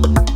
Bye.